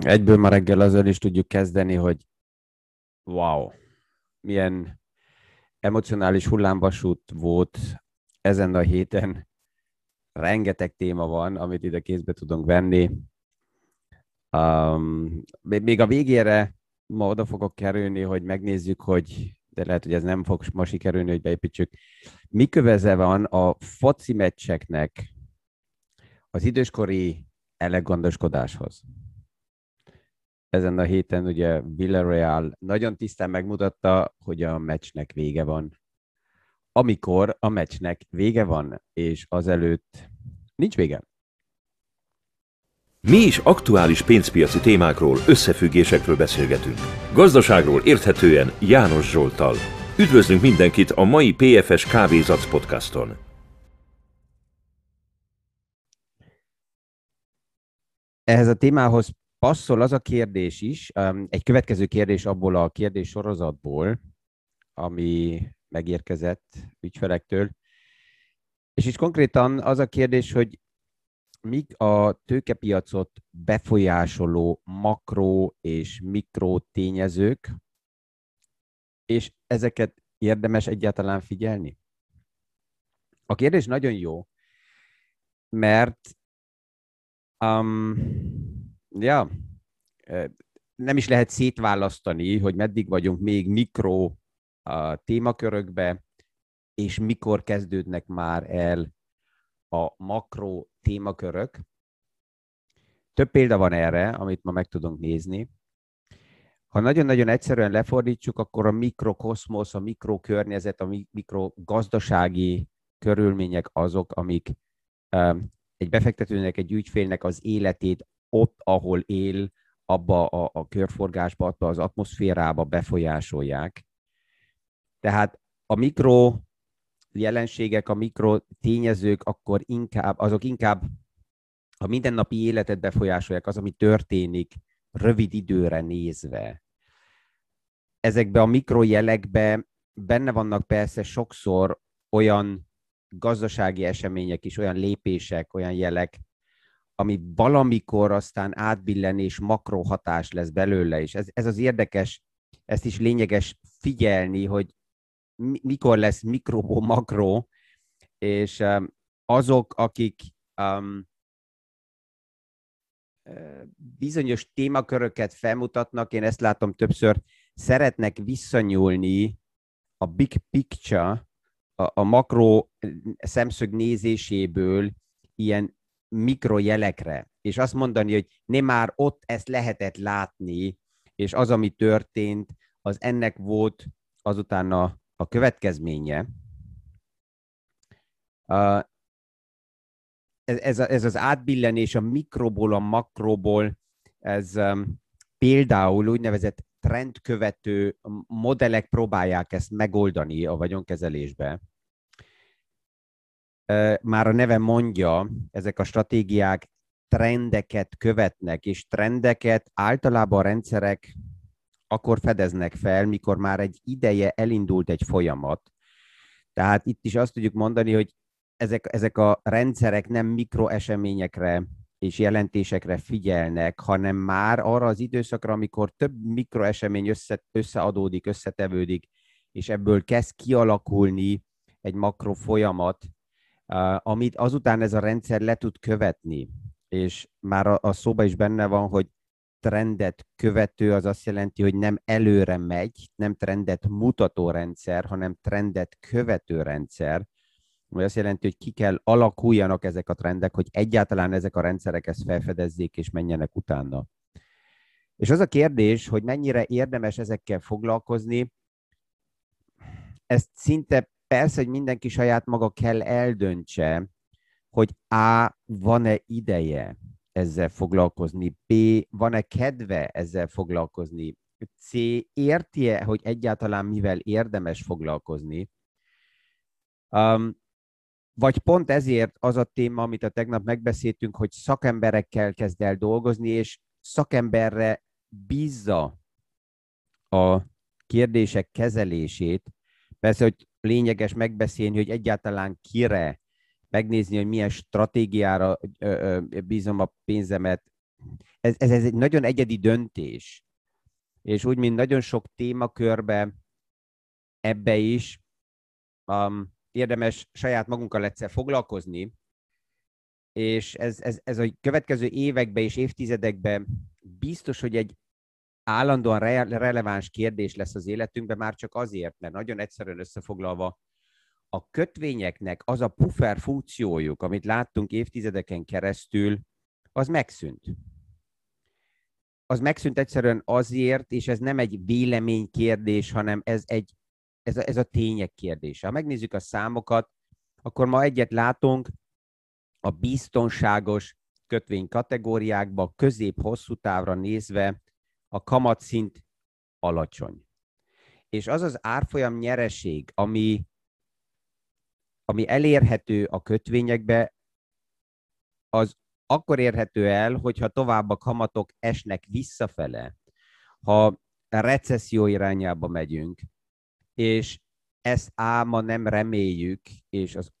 Egyből ma reggel azzal is tudjuk kezdeni, hogy wow, milyen emocionális hullámvasút volt ezen a héten. Rengeteg téma van, amit ide kézbe tudunk venni. Um, még a végére ma oda fogok kerülni, hogy megnézzük, hogy de lehet, hogy ez nem fog ma sikerülni, hogy beépítsük. Mi köveze van a foci meccseknek az időskori elegondoskodáshoz? Ezen a héten ugye Villarreal nagyon tisztán megmutatta, hogy a meccsnek vége van. Amikor a meccsnek vége van, és azelőtt nincs vége. Mi is aktuális pénzpiaci témákról, összefüggésekről beszélgetünk. Gazdaságról érthetően János Zsoltal. Üdvözlünk mindenkit a mai PFS Kávézac podcaston. Ehhez a témához passzol az a kérdés is, egy következő kérdés abból a kérdés sorozatból, ami megérkezett ügyfelektől, és is konkrétan az a kérdés, hogy mik a tőkepiacot befolyásoló makro és mikro tényezők, és ezeket érdemes egyáltalán figyelni? A kérdés nagyon jó, mert um, ja, nem is lehet szétválasztani, hogy meddig vagyunk még mikro a témakörökbe, és mikor kezdődnek már el a makro témakörök. Több példa van erre, amit ma meg tudunk nézni. Ha nagyon-nagyon egyszerűen lefordítsuk, akkor a mikrokoszmosz, a mikrokörnyezet, a mikrogazdasági körülmények azok, amik egy befektetőnek, egy ügyfélnek az életét ott, ahol él, abba a, a körforgásba, abba az atmoszférába befolyásolják. Tehát a mikro jelenségek, a mikro tényezők akkor inkább, azok inkább a mindennapi életet befolyásolják, az, ami történik rövid időre nézve. Ezekbe a mikrojelekbe benne vannak persze sokszor olyan gazdasági események is, olyan lépések, olyan jelek, ami valamikor aztán átbillen és makrohatás lesz belőle, és ez, ez az érdekes, ezt is lényeges figyelni, hogy mikor lesz mikro, makro, és um, azok, akik um, bizonyos témaköröket felmutatnak, én ezt látom többször, szeretnek visszanyúlni a big picture, a, a makro szemszög nézéséből ilyen mikrojelekre, és azt mondani, hogy nem már ott ezt lehetett látni, és az, ami történt, az ennek volt azután a, a következménye. Uh, ez, ez, ez az átbillenés a mikroból a makroból, ez um, például úgynevezett trendkövető modellek próbálják ezt megoldani a vagyonkezelésbe már a neve mondja, ezek a stratégiák trendeket követnek, és trendeket általában a rendszerek akkor fedeznek fel, mikor már egy ideje elindult egy folyamat. Tehát itt is azt tudjuk mondani, hogy ezek, ezek a rendszerek nem mikroeseményekre és jelentésekre figyelnek, hanem már arra az időszakra, amikor több mikroesemény össze, összeadódik, összetevődik, és ebből kezd kialakulni egy makro folyamat, amit azután ez a rendszer le tud követni, és már a, a szóba is benne van, hogy trendet követő az azt jelenti, hogy nem előre megy, nem trendet mutató rendszer, hanem trendet követő rendszer, ami azt jelenti, hogy ki kell alakuljanak ezek a trendek, hogy egyáltalán ezek a rendszerek ezt felfedezzék és menjenek utána. És az a kérdés, hogy mennyire érdemes ezekkel foglalkozni, ezt szinte persze, hogy mindenki saját maga kell eldöntse, hogy A, van-e ideje ezzel foglalkozni, B, van-e kedve ezzel foglalkozni, C, érti-e, hogy egyáltalán mivel érdemes foglalkozni, um, vagy pont ezért az a téma, amit a tegnap megbeszéltünk, hogy szakemberekkel kezd el dolgozni, és szakemberre bízza a kérdések kezelését. Persze, hogy lényeges megbeszélni, hogy egyáltalán kire, megnézni, hogy milyen stratégiára bízom a pénzemet, ez, ez, ez egy nagyon egyedi döntés. És úgy, mint nagyon sok témakörbe ebbe is um, érdemes saját magunkkal egyszer foglalkozni, és ez, ez, ez a következő években és évtizedekben biztos, hogy egy állandóan re- releváns kérdés lesz az életünkben, már csak azért, mert nagyon egyszerűen összefoglalva, a kötvényeknek az a puffer funkciójuk, amit láttunk évtizedeken keresztül, az megszűnt. Az megszűnt egyszerűen azért, és ez nem egy véleménykérdés, hanem ez, egy, ez, a, ez a tények kérdése. Ha megnézzük a számokat, akkor ma egyet látunk, a biztonságos kötvény kategóriákba közép-hosszú távra nézve a kamatszint alacsony. És az az árfolyam nyereség, ami, ami elérhető a kötvényekbe, az akkor érhető el, hogyha tovább a kamatok esnek visszafele, ha recesszió irányába megyünk, és ezt áma nem reméljük, és az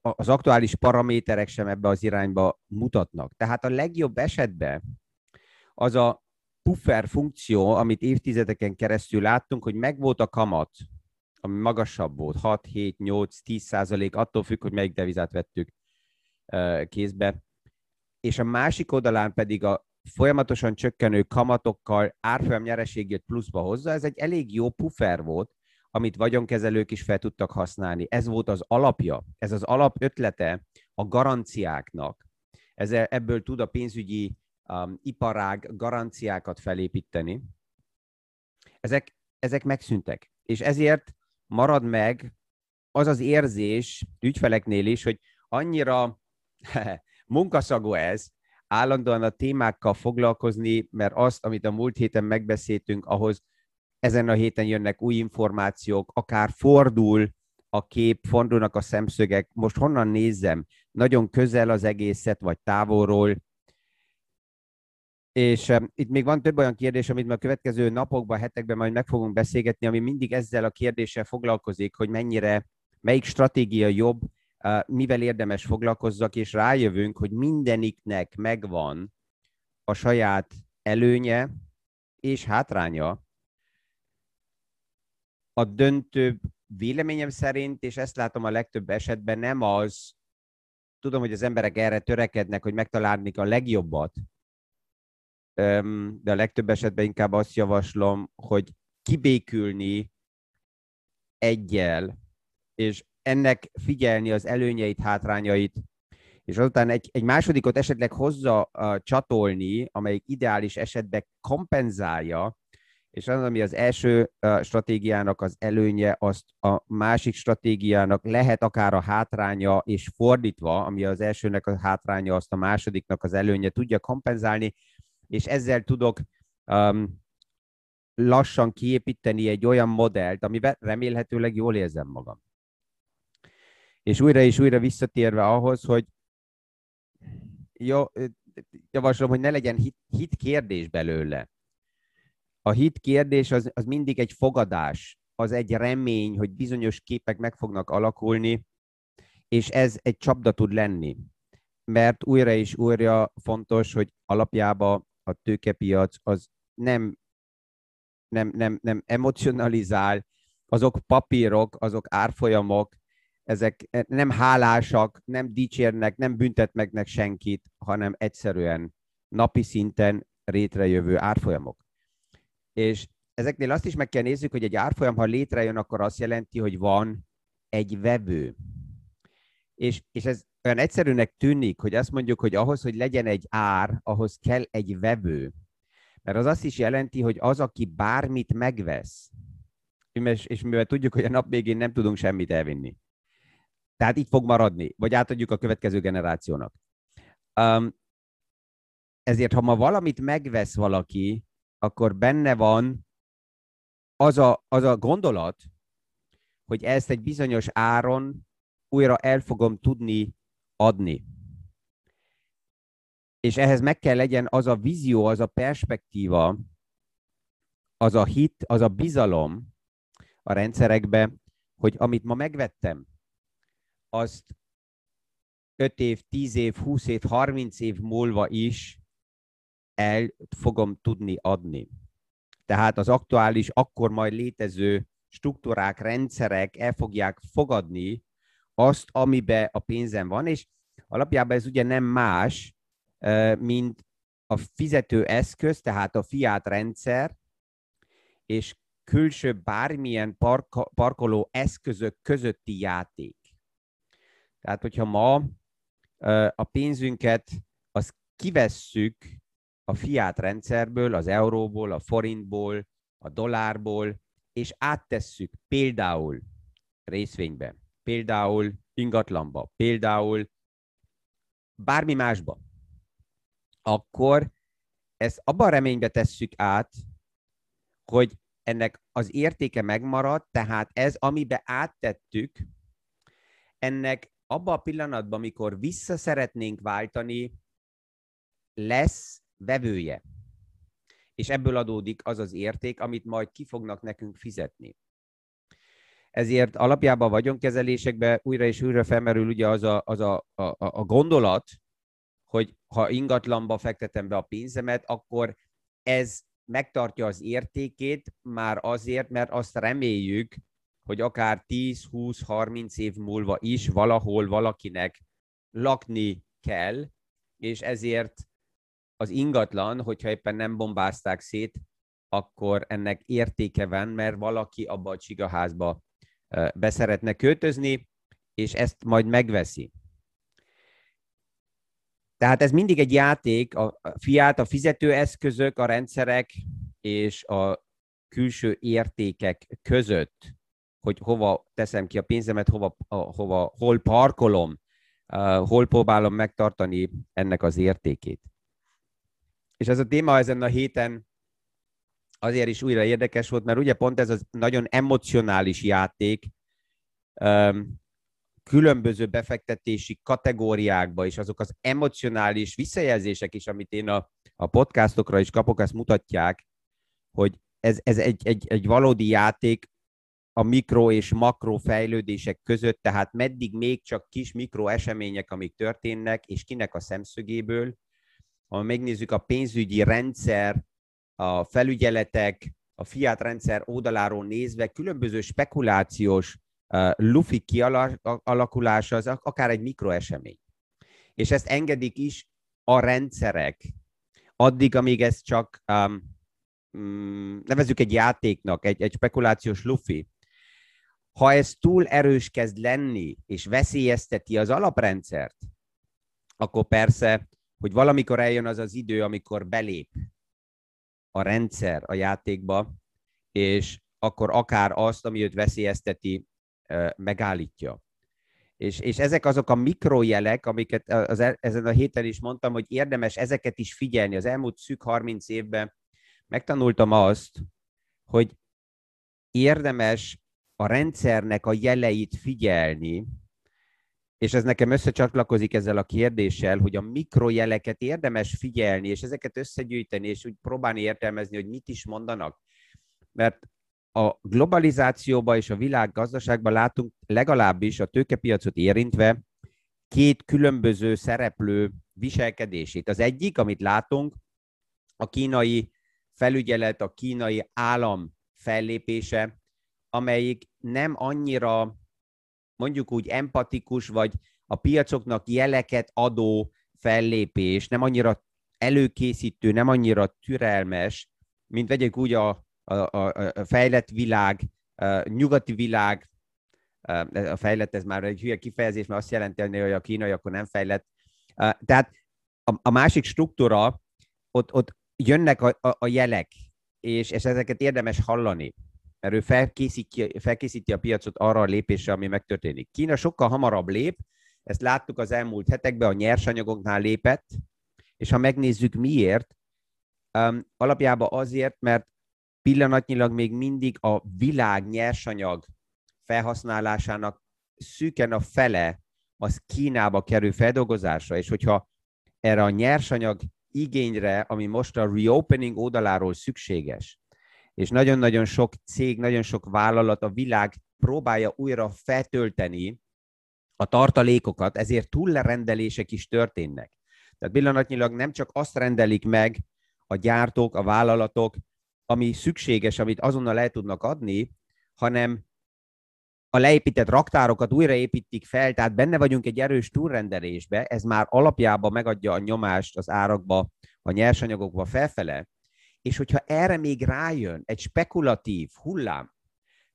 az aktuális paraméterek sem ebbe az irányba mutatnak. Tehát a legjobb esetben az a puffer funkció, amit évtizedeken keresztül láttunk, hogy megvolt a kamat, ami magasabb volt, 6, 7, 8, 10 százalék, attól függ, hogy melyik devizát vettük kézbe. És a másik oldalán pedig a folyamatosan csökkenő kamatokkal árfolyam nyereségét pluszba hozza, ez egy elég jó puffer volt, amit vagyonkezelők is fel tudtak használni. Ez volt az alapja, ez az alap ötlete a garanciáknak. Ez, ebből tud a pénzügyi um, iparág garanciákat felépíteni. Ezek, ezek megszűntek. És ezért marad meg az az érzés ügyfeleknél is, hogy annyira munkaszagú ez, állandóan a témákkal foglalkozni, mert azt, amit a múlt héten megbeszéltünk, ahhoz ezen a héten jönnek új információk, akár fordul a kép, fordulnak a szemszögek, most honnan nézzem, nagyon közel az egészet, vagy távolról. És itt még van több olyan kérdés, amit a következő napokban, hetekben majd meg fogunk beszélgetni, ami mindig ezzel a kérdéssel foglalkozik, hogy mennyire, melyik stratégia jobb, mivel érdemes foglalkozzak, és rájövünk, hogy mindeniknek megvan a saját előnye és hátránya, a döntő véleményem szerint, és ezt látom a legtöbb esetben, nem az, tudom, hogy az emberek erre törekednek, hogy megtalálni a legjobbat, de a legtöbb esetben inkább azt javaslom, hogy kibékülni egyel, és ennek figyelni az előnyeit, hátrányait, és azután egy, egy másodikot esetleg hozza uh, csatolni, amelyik ideális esetben kompenzálja és az, ami az első stratégiának az előnye, azt a másik stratégiának lehet akár a hátránya, és fordítva, ami az elsőnek a hátránya, azt a másodiknak az előnye tudja kompenzálni, és ezzel tudok um, lassan kiépíteni egy olyan modellt, amiben remélhetőleg jól érzem magam. És újra és újra visszatérve ahhoz, hogy jó, javaslom, hogy ne legyen hit, hit kérdés belőle a hit kérdés az, az mindig egy fogadás, az egy remény, hogy bizonyos képek meg fognak alakulni, és ez egy csapda tud lenni. Mert újra és újra fontos, hogy alapjában a tőkepiac az nem, nem, nem, nem emocionalizál, azok papírok, azok árfolyamok, ezek nem hálásak, nem dicsérnek, nem büntetmegnek senkit, hanem egyszerűen napi szinten rétrejövő árfolyamok. És ezeknél azt is meg kell nézzük, hogy egy árfolyam, ha létrejön, akkor azt jelenti, hogy van egy vevő. És, és ez olyan egyszerűnek tűnik, hogy azt mondjuk, hogy ahhoz, hogy legyen egy ár, ahhoz kell egy vevő. Mert az azt is jelenti, hogy az, aki bármit megvesz, és, és mivel tudjuk, hogy a nap végén nem tudunk semmit elvinni. Tehát itt fog maradni, vagy átadjuk a következő generációnak. Um, ezért, ha ma valamit megvesz valaki, akkor benne van az a, az a gondolat, hogy ezt egy bizonyos áron újra el fogom tudni adni. És ehhez meg kell legyen az a vízió, az a perspektíva, az a hit, az a bizalom a rendszerekbe, hogy amit ma megvettem, azt 5 év, 10 év, 20 év, 30 év múlva is el fogom tudni adni. Tehát az aktuális, akkor majd létező struktúrák, rendszerek el fogják fogadni azt, amiben a pénzem van, és alapjában ez ugye nem más, mint a fizető eszköz, tehát a fiát rendszer, és külső bármilyen parka, parkoló eszközök közötti játék. Tehát, hogyha ma a pénzünket az kivesszük a fiát rendszerből, az euróból, a forintból, a dollárból, és áttesszük például részvénybe, például ingatlanba, például bármi másba, akkor ezt abban reménybe tesszük át, hogy ennek az értéke megmarad, tehát ez, amibe áttettük, ennek abban a pillanatban, amikor vissza szeretnénk váltani, lesz vevője. És ebből adódik az az érték, amit majd ki fognak nekünk fizetni. Ezért alapjában a vagyonkezelésekben újra és újra felmerül ugye az a, az a, a, a gondolat, hogy ha ingatlanba fektetem be a pénzemet, akkor ez megtartja az értékét már azért, mert azt reméljük, hogy akár 10-20-30 év múlva is valahol valakinek lakni kell, és ezért az ingatlan, hogyha éppen nem bombázták szét, akkor ennek értéke van, mert valaki abba a csigaházba beszeretne költözni, és ezt majd megveszi. Tehát ez mindig egy játék, a fiát, a fizetőeszközök, a rendszerek és a külső értékek között, hogy hova teszem ki a pénzemet, hova, hova, hol parkolom, hol próbálom megtartani ennek az értékét. És ez a téma ezen a héten azért is újra érdekes volt, mert ugye pont ez az nagyon emocionális játék, különböző befektetési kategóriákba, és azok az emocionális visszajelzések is, amit én a, a podcastokra is kapok, ezt mutatják, hogy ez, ez egy, egy, egy valódi játék a mikro és makro fejlődések között, tehát meddig még csak kis mikro események, amik történnek, és kinek a szemszögéből. Ha megnézzük a pénzügyi rendszer, a felügyeletek, a fiat rendszer oldaláról nézve különböző spekulációs lufi kialakulása az akár egy mikroesemény. És ezt engedik is a rendszerek, addig, amíg ez csak um, nevezzük egy játéknak, egy, egy spekulációs lufi. Ha ez túl erős kezd lenni, és veszélyezteti az alaprendszert, akkor persze, hogy valamikor eljön az az idő, amikor belép a rendszer a játékba, és akkor akár azt, ami őt veszélyezteti, megállítja. És, és ezek azok a mikrojelek, amiket az, e, ezen a héten is mondtam, hogy érdemes ezeket is figyelni. Az elmúlt szűk 30 évben megtanultam azt, hogy érdemes a rendszernek a jeleit figyelni, és ez nekem összecsatlakozik ezzel a kérdéssel, hogy a mikrojeleket érdemes figyelni, és ezeket összegyűjteni, és úgy próbálni értelmezni, hogy mit is mondanak. Mert a globalizációban és a világgazdaságban látunk legalábbis a tőkepiacot érintve két különböző szereplő viselkedését. Az egyik, amit látunk, a kínai felügyelet, a kínai állam fellépése, amelyik nem annyira mondjuk úgy empatikus, vagy a piacoknak jeleket adó fellépés, nem annyira előkészítő, nem annyira türelmes, mint vegyük úgy a a, a, a fejlett világ, a nyugati világ, a fejlett ez már egy hülye kifejezés, mert azt jelenti, hogy a kínai akkor nem fejlett. Tehát a, a másik struktúra, ott, ott jönnek a, a, a jelek, és, és ezeket érdemes hallani, mert ő felkészíti, felkészíti a piacot arra a lépésre, ami megtörténik. Kína sokkal hamarabb lép, ezt láttuk az elmúlt hetekben, a nyersanyagoknál lépett, és ha megnézzük miért, um, alapjában azért, mert pillanatnyilag még mindig a világ nyersanyag felhasználásának szűken a fele az Kínába kerül feldolgozásra, és hogyha erre a nyersanyag igényre, ami most a reopening oldaláról szükséges, és nagyon-nagyon sok cég, nagyon sok vállalat a világ próbálja újra feltölteni a tartalékokat, ezért túlrendelések is történnek. Tehát pillanatnyilag nem csak azt rendelik meg, a gyártók, a vállalatok, ami szükséges, amit azonnal el tudnak adni, hanem a leépített raktárokat újraépítik fel, tehát benne vagyunk egy erős túlrendelésbe, ez már alapjában megadja a nyomást az árakba, a nyersanyagokba felfele, és hogyha erre még rájön egy spekulatív hullám,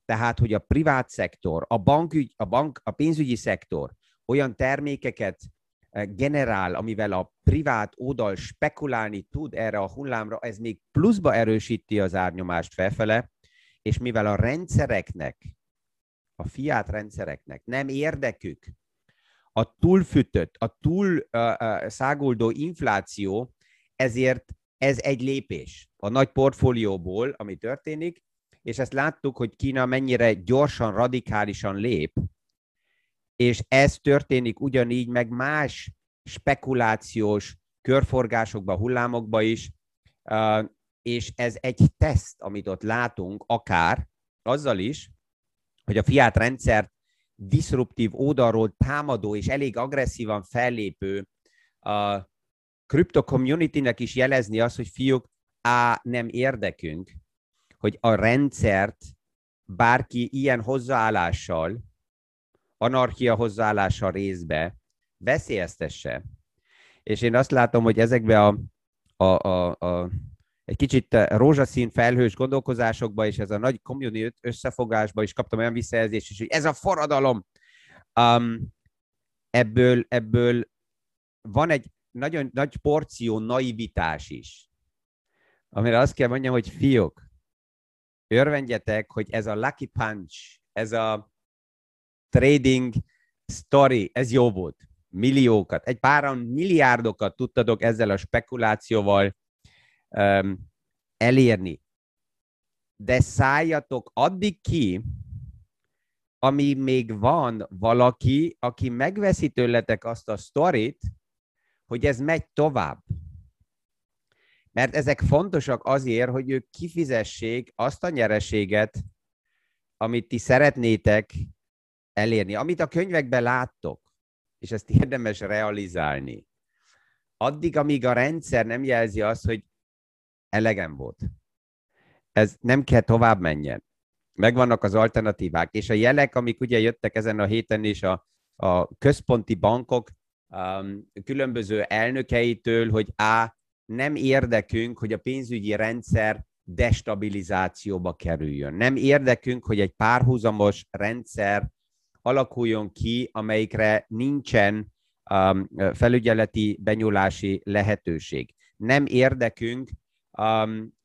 tehát hogy a privát szektor, a, bankügy, a, bank, a pénzügyi szektor olyan termékeket eh, generál, amivel a privát oldal spekulálni tud erre a hullámra, ez még pluszba erősíti az árnyomást felfele, és mivel a rendszereknek, a fiát rendszereknek nem érdekük a túlfütött, a túl uh, uh, száguldó infláció, ezért ez egy lépés a nagy portfólióból, ami történik, és ezt láttuk, hogy Kína mennyire gyorsan, radikálisan lép, és ez történik ugyanígy meg más spekulációs körforgásokba, hullámokba is, és ez egy teszt, amit ott látunk, akár azzal is, hogy a fiát rendszert diszruptív oldalról támadó és elég agresszívan fellépő a crypto community-nek is jelezni azt, hogy fiúk, á, nem érdekünk, hogy a rendszert bárki ilyen hozzáállással, anarchia hozzáállással részbe veszélyeztesse. És én azt látom, hogy ezekbe a, a, a, a egy kicsit rózsaszín felhős gondolkozásokba, és ez a nagy community összefogásba is kaptam olyan visszajelzést is, hogy ez a forradalom. Um, ebből, ebből van egy nagyon nagy porció naivitás is, amire azt kell mondjam, hogy fiúk, örvendjetek, hogy ez a lucky punch, ez a trading story, ez jó volt. Milliókat, egy páran milliárdokat tudtatok ezzel a spekulációval um, elérni. De szálljatok addig ki, ami még van valaki, aki megveszi tőletek azt a sztorit, hogy ez megy tovább. Mert ezek fontosak azért, hogy ők kifizessék azt a nyereséget, amit ti szeretnétek elérni, amit a könyvekben láttok, és ezt érdemes realizálni. Addig, amíg a rendszer nem jelzi azt, hogy elegem volt. Ez nem kell tovább menjen. Megvannak az alternatívák, és a jelek, amik ugye jöttek ezen a héten is a, a központi bankok um, különböző elnökeitől, hogy A, nem érdekünk, hogy a pénzügyi rendszer destabilizációba kerüljön. Nem érdekünk, hogy egy párhuzamos rendszer alakuljon ki, amelyikre nincsen um, felügyeleti benyúlási lehetőség. Nem érdekünk um,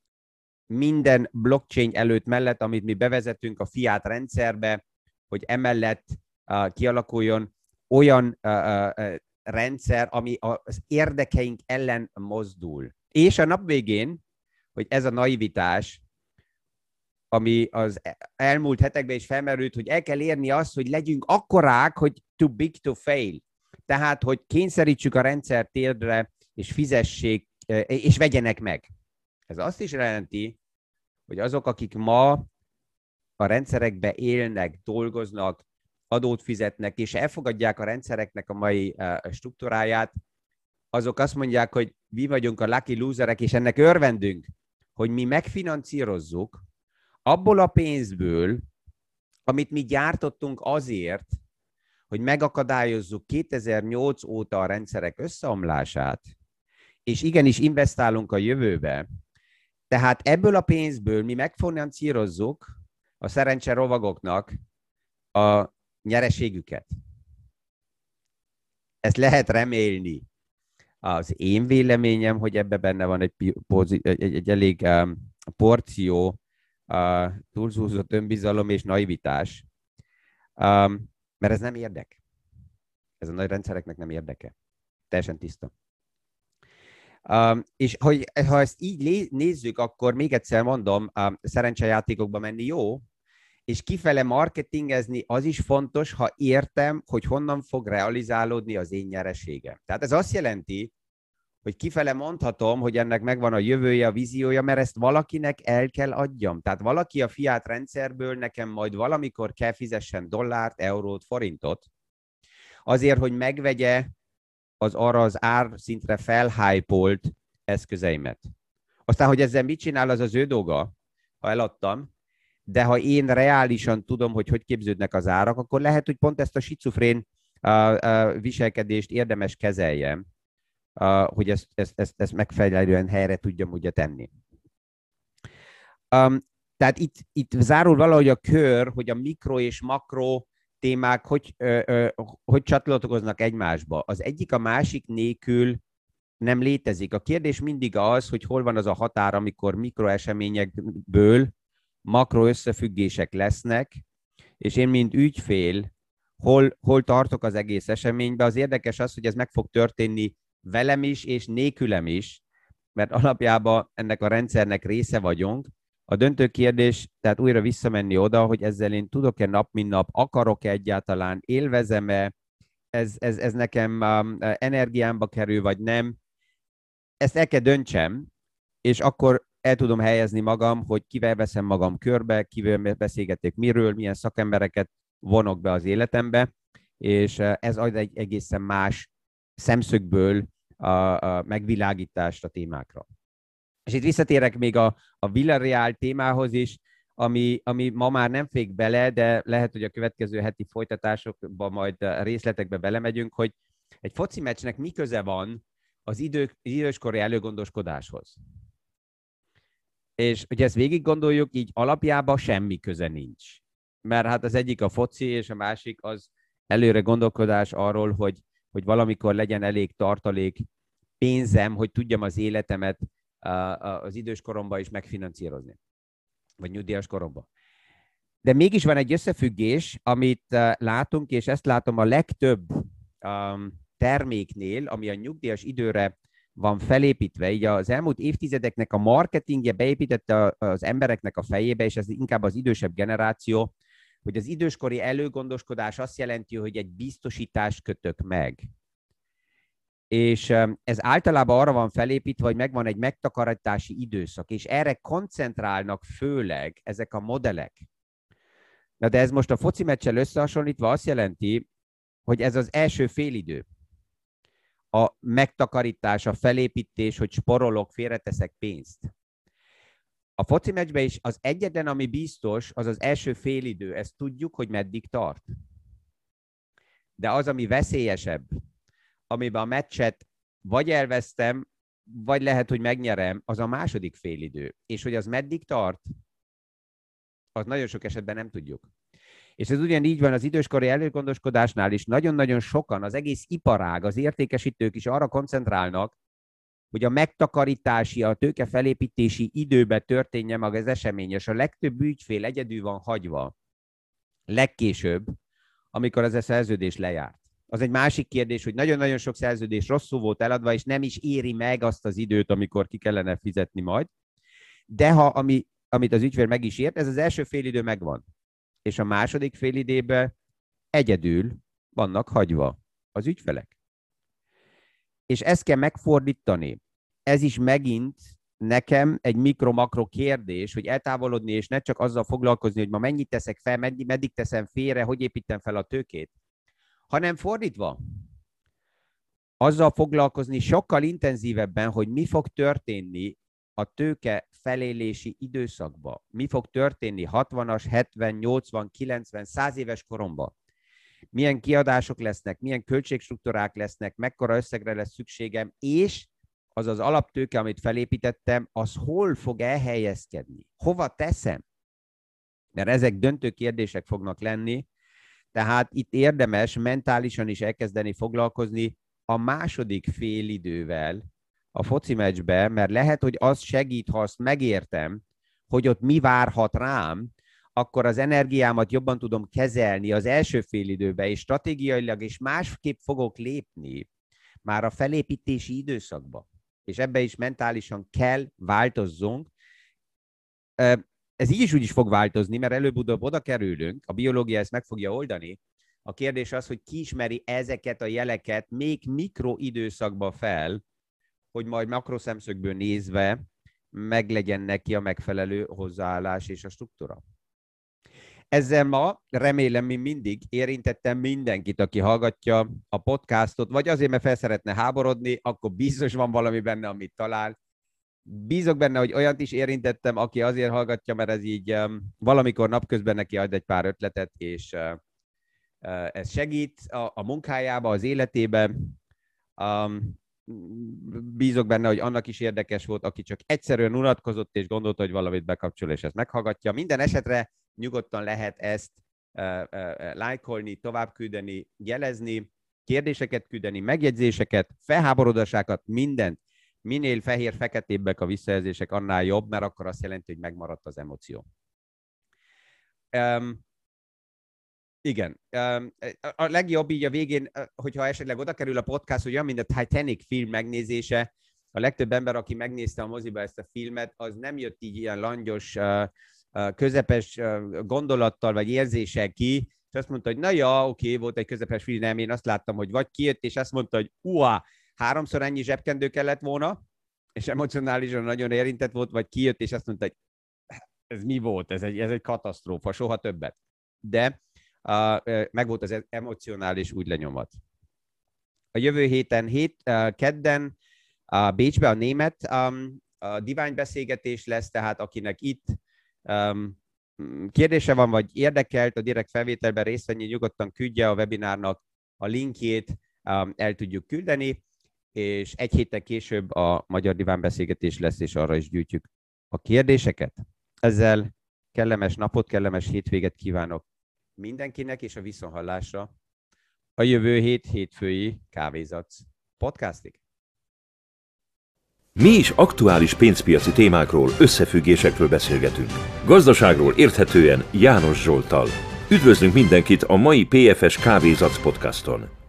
minden blockchain előtt mellett, amit mi bevezetünk a fiat rendszerbe, hogy emellett uh, kialakuljon olyan uh, uh, rendszer, ami az érdekeink ellen mozdul. És a nap végén, hogy ez a naivitás, ami az elmúlt hetekben is felmerült, hogy el kell érni azt, hogy legyünk akkorák, hogy too big to fail. Tehát, hogy kényszerítsük a rendszer térdre, és fizessék, és vegyenek meg. Ez azt is jelenti, hogy azok, akik ma a rendszerekbe élnek, dolgoznak, adót fizetnek, és elfogadják a rendszereknek a mai struktúráját, azok azt mondják, hogy mi vagyunk a lucky loserek, és ennek örvendünk, hogy mi megfinancírozzuk abból a pénzből, amit mi gyártottunk azért, hogy megakadályozzuk 2008 óta a rendszerek összeomlását, és igenis investálunk a jövőbe, tehát ebből a pénzből mi megfinancírozzuk a szerencse rovagoknak a nyereségüket. Ezt lehet remélni. Az én véleményem, hogy ebbe benne van egy, egy, egy, egy elég um, porció uh, túlzúzott önbizalom és naivitás, um, mert ez nem érdek. Ez a nagy rendszereknek nem érdeke. Teljesen tiszta. Um, és hogy, ha ezt így nézzük, akkor még egyszer mondom, um, szerencsejátékokba menni jó, és kifele marketingezni az is fontos, ha értem, hogy honnan fog realizálódni az én nyereségem. Tehát ez azt jelenti, hogy kifele mondhatom, hogy ennek megvan a jövője, a víziója, mert ezt valakinek el kell adjam. Tehát valaki a fiát rendszerből nekem majd valamikor kell fizessen dollárt, eurót, forintot, azért, hogy megvegye az arra az árszintre felhájpolt eszközeimet. Aztán, hogy ezzel mit csinál, az az ő dolga, ha eladtam, de ha én reálisan tudom, hogy hogy képződnek az árak, akkor lehet, hogy pont ezt a schizofrén viselkedést érdemes kezeljem, hogy ezt, ezt, ezt, ezt megfelelően helyre tudjam ugye tenni. Um, tehát itt, itt zárul valahogy a kör, hogy a mikro és makro témák hogy, ö, ö, hogy csatlakoznak egymásba. Az egyik a másik nélkül nem létezik. A kérdés mindig az, hogy hol van az a határ, amikor mikroeseményekből makro összefüggések lesznek, és én, mint ügyfél, hol, hol tartok az egész eseménybe. Az érdekes az, hogy ez meg fog történni velem is, és nélkülem is, mert alapjában ennek a rendszernek része vagyunk. A döntő kérdés, tehát újra visszamenni oda, hogy ezzel én tudok-e nap, mint nap, akarok-e egyáltalán, élvezem-e, ez, ez, ez nekem um, energiámba kerül, vagy nem. Ezt el kell döntsem, és akkor el tudom helyezni magam, hogy kivel veszem magam körbe, kivel beszélgetek miről, milyen szakembereket vonok be az életembe, és uh, ez ad egy egészen más szemszögből a, a megvilágítást a témákra. És itt visszatérek még a, a Villarreal témához is, ami, ami ma már nem fék bele, de lehet, hogy a következő heti folytatásokban majd részletekbe belemegyünk, hogy egy foci meccsnek mi köze van az, idők, időskori előgondoskodáshoz. És hogy ezt végig gondoljuk, így alapjában semmi köze nincs. Mert hát az egyik a foci, és a másik az előre gondolkodás arról, hogy, hogy valamikor legyen elég tartalék pénzem, hogy tudjam az életemet az idős koromban is megfinancírozni, vagy nyugdíjas koromban. De mégis van egy összefüggés, amit látunk, és ezt látom a legtöbb terméknél, ami a nyugdíjas időre van felépítve, így az elmúlt évtizedeknek a marketingje beépítette az embereknek a fejébe, és ez inkább az idősebb generáció, hogy az időskori előgondoskodás azt jelenti, hogy egy biztosítást kötök meg és ez általában arra van felépítve, hogy megvan egy megtakarítási időszak, és erre koncentrálnak főleg ezek a modellek. Na de ez most a foci meccsel összehasonlítva azt jelenti, hogy ez az első félidő. A megtakarítás, a felépítés, hogy sporolok, félreteszek pénzt. A foci meccsben is az egyetlen, ami biztos, az az első félidő. Ezt tudjuk, hogy meddig tart. De az, ami veszélyesebb, amiben a meccset vagy elvesztem, vagy lehet, hogy megnyerem, az a második félidő. És hogy az meddig tart, az nagyon sok esetben nem tudjuk. És ez ugyanígy van az időskori előgondoskodásnál is. Nagyon-nagyon sokan, az egész iparág, az értékesítők is arra koncentrálnak, hogy a megtakarítási, a tőke felépítési időbe történjen meg az esemény, és a legtöbb ügyfél egyedül van hagyva legkésőbb, amikor ez a szerződés lejárt. Az egy másik kérdés, hogy nagyon-nagyon sok szerződés rosszul volt eladva, és nem is éri meg azt az időt, amikor ki kellene fizetni majd. De ha ami, amit az ügyfél meg is ért, ez az első félidő megvan. És a második félidőben egyedül vannak hagyva az ügyfelek. És ezt kell megfordítani. Ez is megint nekem egy mikro-makro kérdés, hogy eltávolodni, és ne csak azzal foglalkozni, hogy ma mennyit teszek fel, meddig teszem félre, hogy építem fel a tőkét, hanem fordítva. Azzal foglalkozni sokkal intenzívebben, hogy mi fog történni a tőke felélési időszakban. Mi fog történni 60-as, 70, 80, 90, 100 éves koromban. Milyen kiadások lesznek, milyen költségstruktúrák lesznek, mekkora összegre lesz szükségem, és az az alaptőke, amit felépítettem, az hol fog elhelyezkedni? Hova teszem? Mert ezek döntő kérdések fognak lenni, tehát itt érdemes mentálisan is elkezdeni foglalkozni a második fél idővel a foci meccsbe, mert lehet, hogy az segít, ha azt megértem, hogy ott mi várhat rám, akkor az energiámat jobban tudom kezelni az első fél időbe, és stratégiailag és másképp fogok lépni már a felépítési időszakba. És ebbe is mentálisan kell változzunk ez így is úgy is fog változni, mert előbb-utóbb oda kerülünk, a biológia ezt meg fogja oldani. A kérdés az, hogy ki ismeri ezeket a jeleket még mikroidőszakba fel, hogy majd makroszemszögből nézve meglegyen neki a megfelelő hozzáállás és a struktúra. Ezzel ma remélem, mi mindig érintettem mindenkit, aki hallgatja a podcastot, vagy azért, mert fel háborodni, akkor biztos van valami benne, amit talál, Bízok benne, hogy olyat is érintettem, aki azért hallgatja, mert ez így um, valamikor napközben neki ad egy pár ötletet, és uh, uh, ez segít a, a munkájába, az életébe. Um, bízok benne, hogy annak is érdekes volt, aki csak egyszerűen unatkozott és gondolta, hogy valamit bekapcsol, és ezt meghallgatja. Minden esetre nyugodtan lehet ezt lájkolni, továbbküldeni, jelezni, kérdéseket küldeni, megjegyzéseket, felháborodásákat, mindent. Minél fehér-feketébbek a visszajelzések, annál jobb, mert akkor azt jelenti, hogy megmaradt az emóció. Igen. A legjobb így a végén, hogyha esetleg oda kerül a podcast, hogy olyan, mint a Titanic film megnézése, a legtöbb ember, aki megnézte a moziba ezt a filmet, az nem jött így ilyen langyos, közepes gondolattal vagy érzéssel ki, és azt mondta, hogy na ja, oké, volt egy közepes film, nem, én azt láttam, hogy vagy kijött, és azt mondta, hogy uá, háromszor ennyi zsebkendő kellett volna, és emocionálisan nagyon érintett volt, vagy kijött, és azt mondta, hogy ez mi volt, ez egy, ez egy katasztrófa, soha többet. De meg volt az emocionális úgy lenyomat. A jövő héten, hét, kedden a Bécsbe a német um, a diványbeszélgetés lesz, tehát akinek itt um, kérdése van, vagy érdekelt a direkt felvételben részt venni, nyugodtan küldje a webinárnak a linkjét, um, el tudjuk küldeni, és egy héttel később a magyar diványbeszélgetés lesz, és arra is gyűjtjük a kérdéseket. Ezzel kellemes napot, kellemes hétvéget kívánok mindenkinek és a viszonhallásra a jövő hét hétfői kávézatsz podcastig. Mi is aktuális pénzpiaci témákról, összefüggésekről beszélgetünk. Gazdaságról érthetően János Zsoltal. Üdvözlünk mindenkit a mai PFS Kávézatsz podcaston!